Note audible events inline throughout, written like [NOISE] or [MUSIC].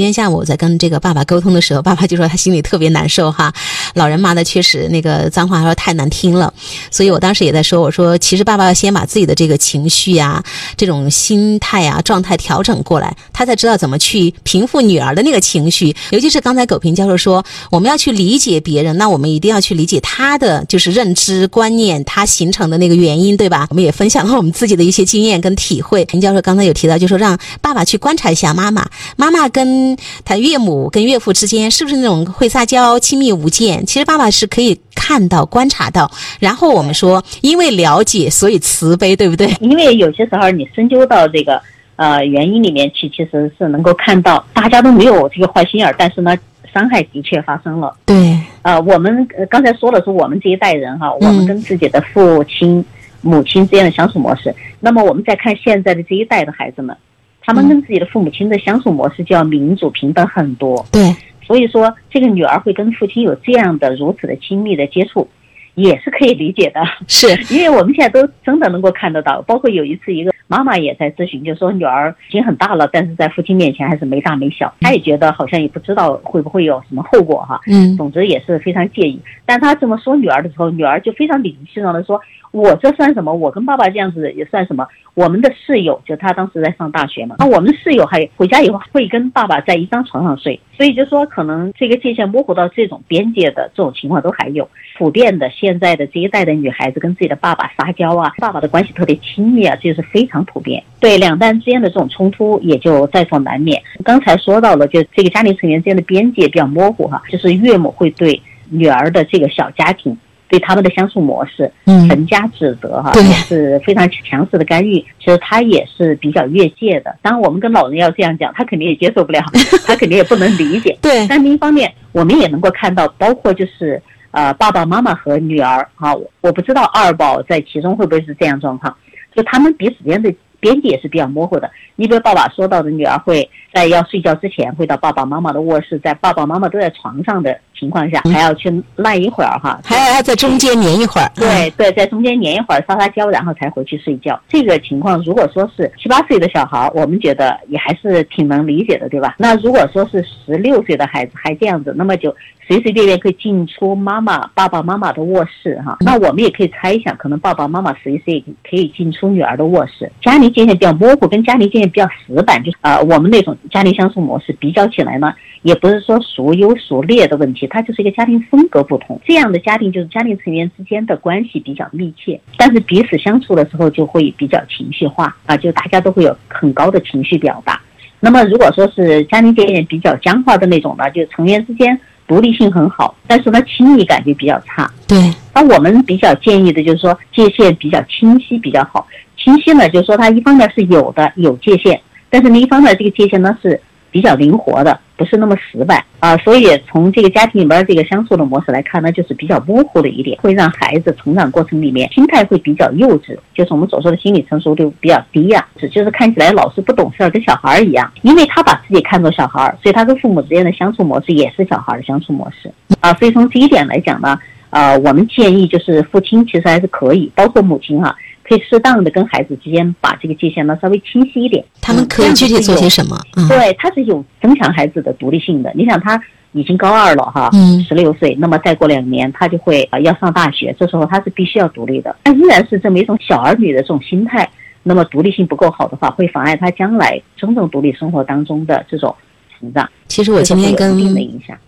今天下午我在跟这个爸爸沟通的时候，爸爸就说他心里特别难受哈，老人骂的确实那个脏话说太难听了，所以我当时也在说，我说其实爸爸要先把自己的这个情绪啊、这种心态啊、状态调整过来，他才知道怎么去平复女儿的那个情绪。尤其是刚才苟平教授说，我们要去理解别人，那我们一定要去理解他的就是认知观念，他形成的那个原因，对吧？我们也分享了我们自己的一些经验跟体会。林教授刚才有提到，就说让爸爸去观察一下妈妈，妈妈跟他岳母跟岳父之间是不是那种会撒娇、亲密无间？其实爸爸是可以看到、观察到。然后我们说，因为了解，所以慈悲，对不对？因为有些时候你深究到这个呃原因里面去，其实是能够看到大家都没有这个坏心眼儿，但是呢，伤害的确发生了。对，呃，我们呃刚才说了是我们这一代人哈，我们跟自己的父亲、母亲之间的相处模式。那么我们再看现在的这一代的孩子们。他们跟自己的父母亲的相处模式就要民主平等很多，对，所以说这个女儿会跟父亲有这样的如此的亲密的接触，也是可以理解的。是 [LAUGHS] 因为我们现在都真的能够看得到，包括有一次一个妈妈也在咨询，就说女儿已经很大了，但是在父亲面前还是没大没小，她也觉得好像也不知道会不会有什么后果哈。嗯，总之也是非常介意。但她这么说女儿的时候，女儿就非常理直气壮的说。我这算什么？我跟爸爸这样子也算什么？我们的室友就他当时在上大学嘛，那我们室友还回家以后会跟爸爸在一张床上睡，所以就说可能这个界限模糊到这种边界的这种情况都还有。普遍的现在的这一代的女孩子跟自己的爸爸撒娇啊，爸爸的关系特别亲密啊，这是非常普遍。对两代之间的这种冲突也就在所难免。刚才说到了，就这个家庭成员之间的边界比较模糊哈，就是岳母会对女儿的这个小家庭。对他们的相处模式，横加指责哈，也是非常强势的干预。其实他也是比较越界的。当然，我们跟老人要这样讲，他肯定也接受不了，[LAUGHS] 他肯定也不能理解。对。但另一方面，我们也能够看到，包括就是呃爸爸妈妈和女儿哈，我不知道二宝在其中会不会是这样状况，就他们彼此间的边界也是比较模糊的。你比如爸爸说到的，女儿会在要睡觉之前会到爸爸妈妈的卧室，在爸爸妈妈都在床上的。情况下还要去赖一会儿哈，还要在中间黏一会儿。对对，在中间黏一会儿，撒撒娇，然后才回去睡觉。这个情况如果说是七八岁的小孩，我们觉得也还是挺能理解的，对吧？那如果说是十六岁的孩子还这样子，那么就随随便便可以进出妈妈、爸爸妈妈的卧室哈。那我们也可以猜想，可能爸爸妈妈随时也可以进出女儿的卧室。家庭界限比较模糊，跟家庭界限比较死板，就是啊，我们那种家庭相处模式比较起来呢。也不是说孰优孰劣的问题，它就是一个家庭风格不同。这样的家庭就是家庭成员之间的关系比较密切，但是彼此相处的时候就会比较情绪化啊，就大家都会有很高的情绪表达。那么如果说是家庭界限比较僵化的那种呢，就成员之间独立性很好，但是呢亲密感就比较差。对，那我们比较建议的就是说界限比较清晰比较好。清晰呢，就是说它一方面是有的有界限，但是另一方面这个界限呢是。比较灵活的，不是那么死板啊，所以从这个家庭里边这个相处的模式来看呢，就是比较模糊的一点，会让孩子成长过程里面心态会比较幼稚，就是我们所说的心理成熟度比较低呀，只就是看起来老是不懂事儿，跟小孩儿一样，因为他把自己看作小孩儿，所以他跟父母之间的相处模式也是小孩儿的相处模式啊，所以从这一点来讲呢，啊，我们建议就是父亲其实还是可以，包括母亲哈。可以适当的跟孩子之间把这个界限呢稍微清晰一点。他们可以具体做些什么？对，他是有增强孩子的独立性的。你想，他已经高二了哈，十六岁，那么再过两年他就会啊要上大学，这时候他是必须要独立的。但依然是这么一种小儿女的这种心态，那么独立性不够好的话，会妨碍他将来真正独立生活当中的这种成长。其实我今天跟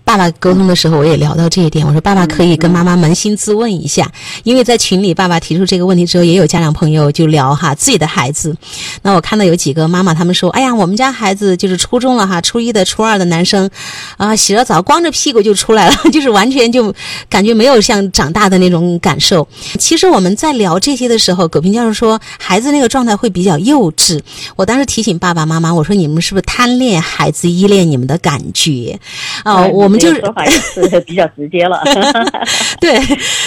爸爸沟通的时候，我也聊到这一点。我说爸爸可以跟妈妈扪心自问一下，因为在群里爸爸提出这个问题之后，也有家长朋友就聊哈自己的孩子。那我看到有几个妈妈他们说：“哎呀，我们家孩子就是初中了哈，初一的、初二的男生，啊，洗了澡光着屁股就出来了，[LAUGHS] 就是完全就感觉没有像长大的那种感受。”其实我们在聊这些的时候，葛平教授说孩子那个状态会比较幼稚。我当时提醒爸爸妈妈，我说你们是不是贪恋孩子，依恋你们的感？感觉，[LAUGHS] 啊，我们就是说法是 [LAUGHS] 比较直接了。[LAUGHS] 对，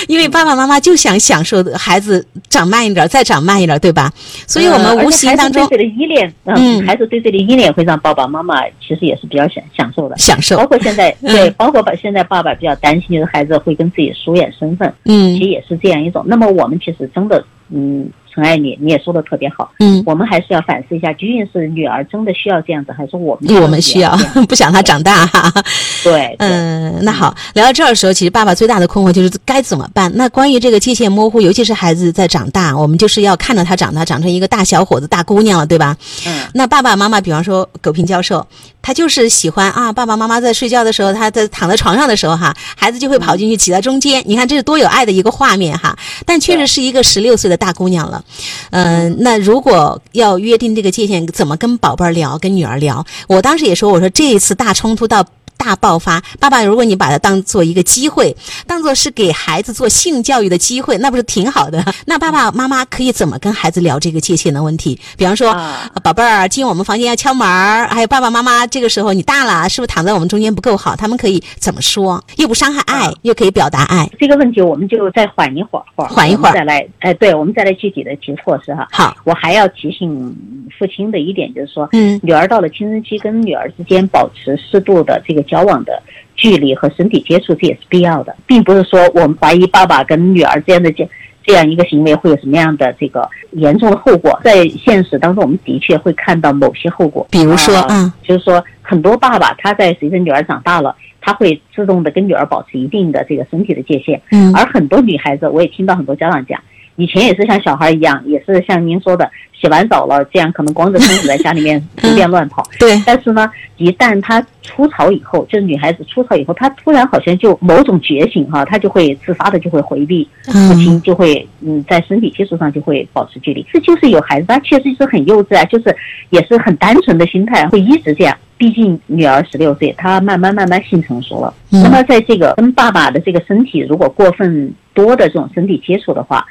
因为爸爸妈妈就想享受孩子长慢一点，再长慢一点，对吧？所以我们无形当中对这个依恋，嗯，孩子对这个依恋会让爸爸妈妈其实也是比较享享受的，享受。包括现在，对，包括把现在爸爸比较担心就是孩子会跟自己疏远身份，嗯，其实也是这样一种。那么我们其实真的，嗯。陈爱你你也说的特别好，嗯，我们还是要反思一下，究竟是女儿真的需要这样子，还是我们我们需要不想她长大哈。[LAUGHS] 对，嗯，那好，聊到这儿的时候，其实爸爸最大的困惑就是该怎么办。那关于这个界限模糊，尤其是孩子在长大，我们就是要看着他长大，长成一个大小伙子、大姑娘了，对吧？嗯，那爸爸妈妈，比方说苟平教授，他就是喜欢啊，爸爸妈妈在睡觉的时候，他在躺在床上的时候哈，孩子就会跑进去挤在中间，你看这是多有爱的一个画面哈。但确实是一个十六岁的大姑娘了，嗯，那如果要约定这个界限，怎么跟宝贝儿聊，跟女儿聊？我当时也说，我说这一次大冲突到。大爆发，爸爸，如果你把它当做一个机会，当做是给孩子做性教育的机会，那不是挺好的？[LAUGHS] 那爸爸妈妈可以怎么跟孩子聊这个界限的问题？比方说，宝贝儿进我们房间要敲门儿，还有爸爸妈妈这个时候你大了，是不是躺在我们中间不够好？他们可以怎么说？又不伤害爱，又可以表达爱。这个问题我们就再缓一会儿，缓一会儿再来。哎，对，我们再来具体的提措施哈。好，我还要提醒父亲的一点就是说，嗯，女儿到了青春期，跟女儿之间保持适度的这个交往的。距离和身体接触这也是必要的，并不是说我们怀疑爸爸跟女儿之间的这这样一个行为会有什么样的这个严重的后果。在现实当中，我们的确会看到某些后果，比如说，嗯，就是说很多爸爸他在随着女儿长大了，他会自动的跟女儿保持一定的这个身体的界限，嗯，而很多女孩子，我也听到很多家长讲。以前也是像小孩一样，也是像您说的，洗完澡了，这样可能光着身子在家里面 [LAUGHS] 随便乱跑。对。但是呢，一旦她出槽以后，就是女孩子出槽以后，她突然好像就某种觉醒哈，她就会自发的就会回避父亲，就会嗯在身体接触上就会保持距离。这就是有孩子，他确实是很幼稚啊，就是也是很单纯的心态，会一直这样。毕竟女儿十六岁，她慢慢慢慢性成熟了。那么在这个跟爸爸的这个身体如果过分多的这种身体接触的话，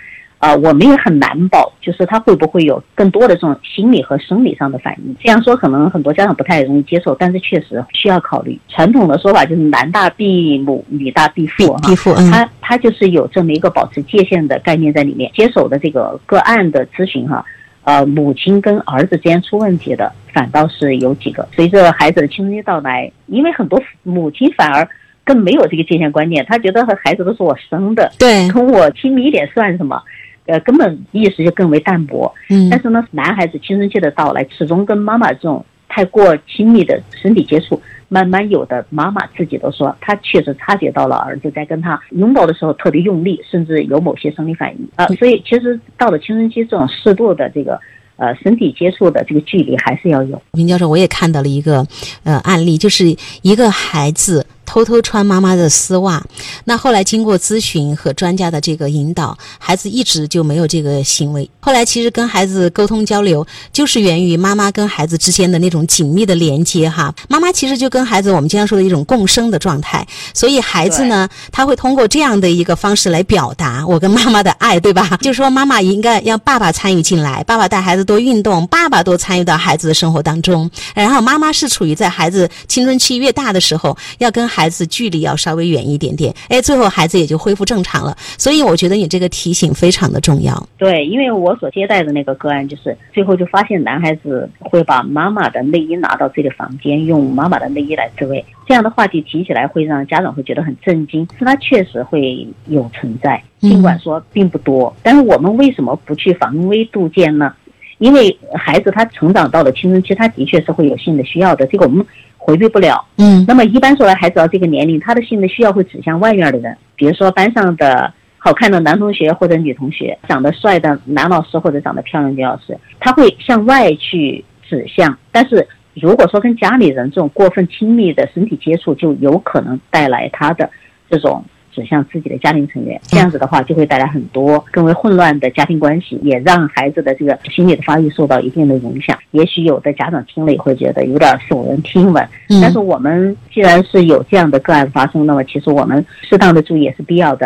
啊，我们也很难保，就是他会不会有更多的这种心理和生理上的反应。这样说可能很多家长不太容易接受，但是确实需要考虑。传统的说法就是男大必母，女大必父，哈，必父，嗯，他他就是有这么一个保持界限的概念在里面。接手的这个个案的咨询，哈，呃，母亲跟儿子之间出问题的反倒是有几个。随着孩子的青春期到来，因为很多母亲反而更没有这个界限观念，她觉得和孩子都是我生的，对，跟我亲密一点算什么？呃，根本意识就更为淡薄。嗯，但是呢，男孩子青春期的到来，始终跟妈妈这种太过亲密的身体接触，慢慢有的妈妈自己都说，她确实察觉到了儿子在跟他拥抱的时候特别用力，甚至有某些生理反应啊。所以，其实到了青春期，这种适度的这个呃身体接触的这个距离还是要有。林教授，我也看到了一个呃案例，就是一个孩子。偷偷穿妈妈的丝袜，那后来经过咨询和专家的这个引导，孩子一直就没有这个行为。后来其实跟孩子沟通交流，就是源于妈妈跟孩子之间的那种紧密的连接哈。妈妈其实就跟孩子我们经常说的一种共生的状态，所以孩子呢，他会通过这样的一个方式来表达我跟妈妈的爱，对吧？[LAUGHS] 就是说妈妈应该让爸爸参与进来，爸爸带孩子多运动，爸爸多参与到孩子的生活当中。然后妈妈是处于在孩子青春期越大的时候，要跟孩子距离要稍微远一点点，哎，最后孩子也就恢复正常了。所以我觉得你这个提醒非常的重要。对，因为我所接待的那个个案，就是最后就发现男孩子会把妈妈的内衣拿到自己的房间，用妈妈的内衣来自慰。这样的话题提起来会让家长会觉得很震惊，是他确实会有存在，尽管说并不多。但是我们为什么不去防微杜渐呢？因为孩子他成长到了青春期，他的确是会有性的需要的，这个我们。回避不了，嗯，那么一般说来，孩子到这个年龄，他的性的需要会指向外面的人，比如说班上的好看的男同学或者女同学，长得帅的男老师或者长得漂亮的女老师，他会向外去指向。但是如果说跟家里人这种过分亲密的身体接触，就有可能带来他的这种。指向自己的家庭成员，这样子的话就会带来很多更为混乱的家庭关系，也让孩子的这个心理的发育受到一定的影响。也许有的家长听了也会觉得有点耸人听闻，但是我们既然是有这样的个案发生，那么其实我们适当的注意也是必要的。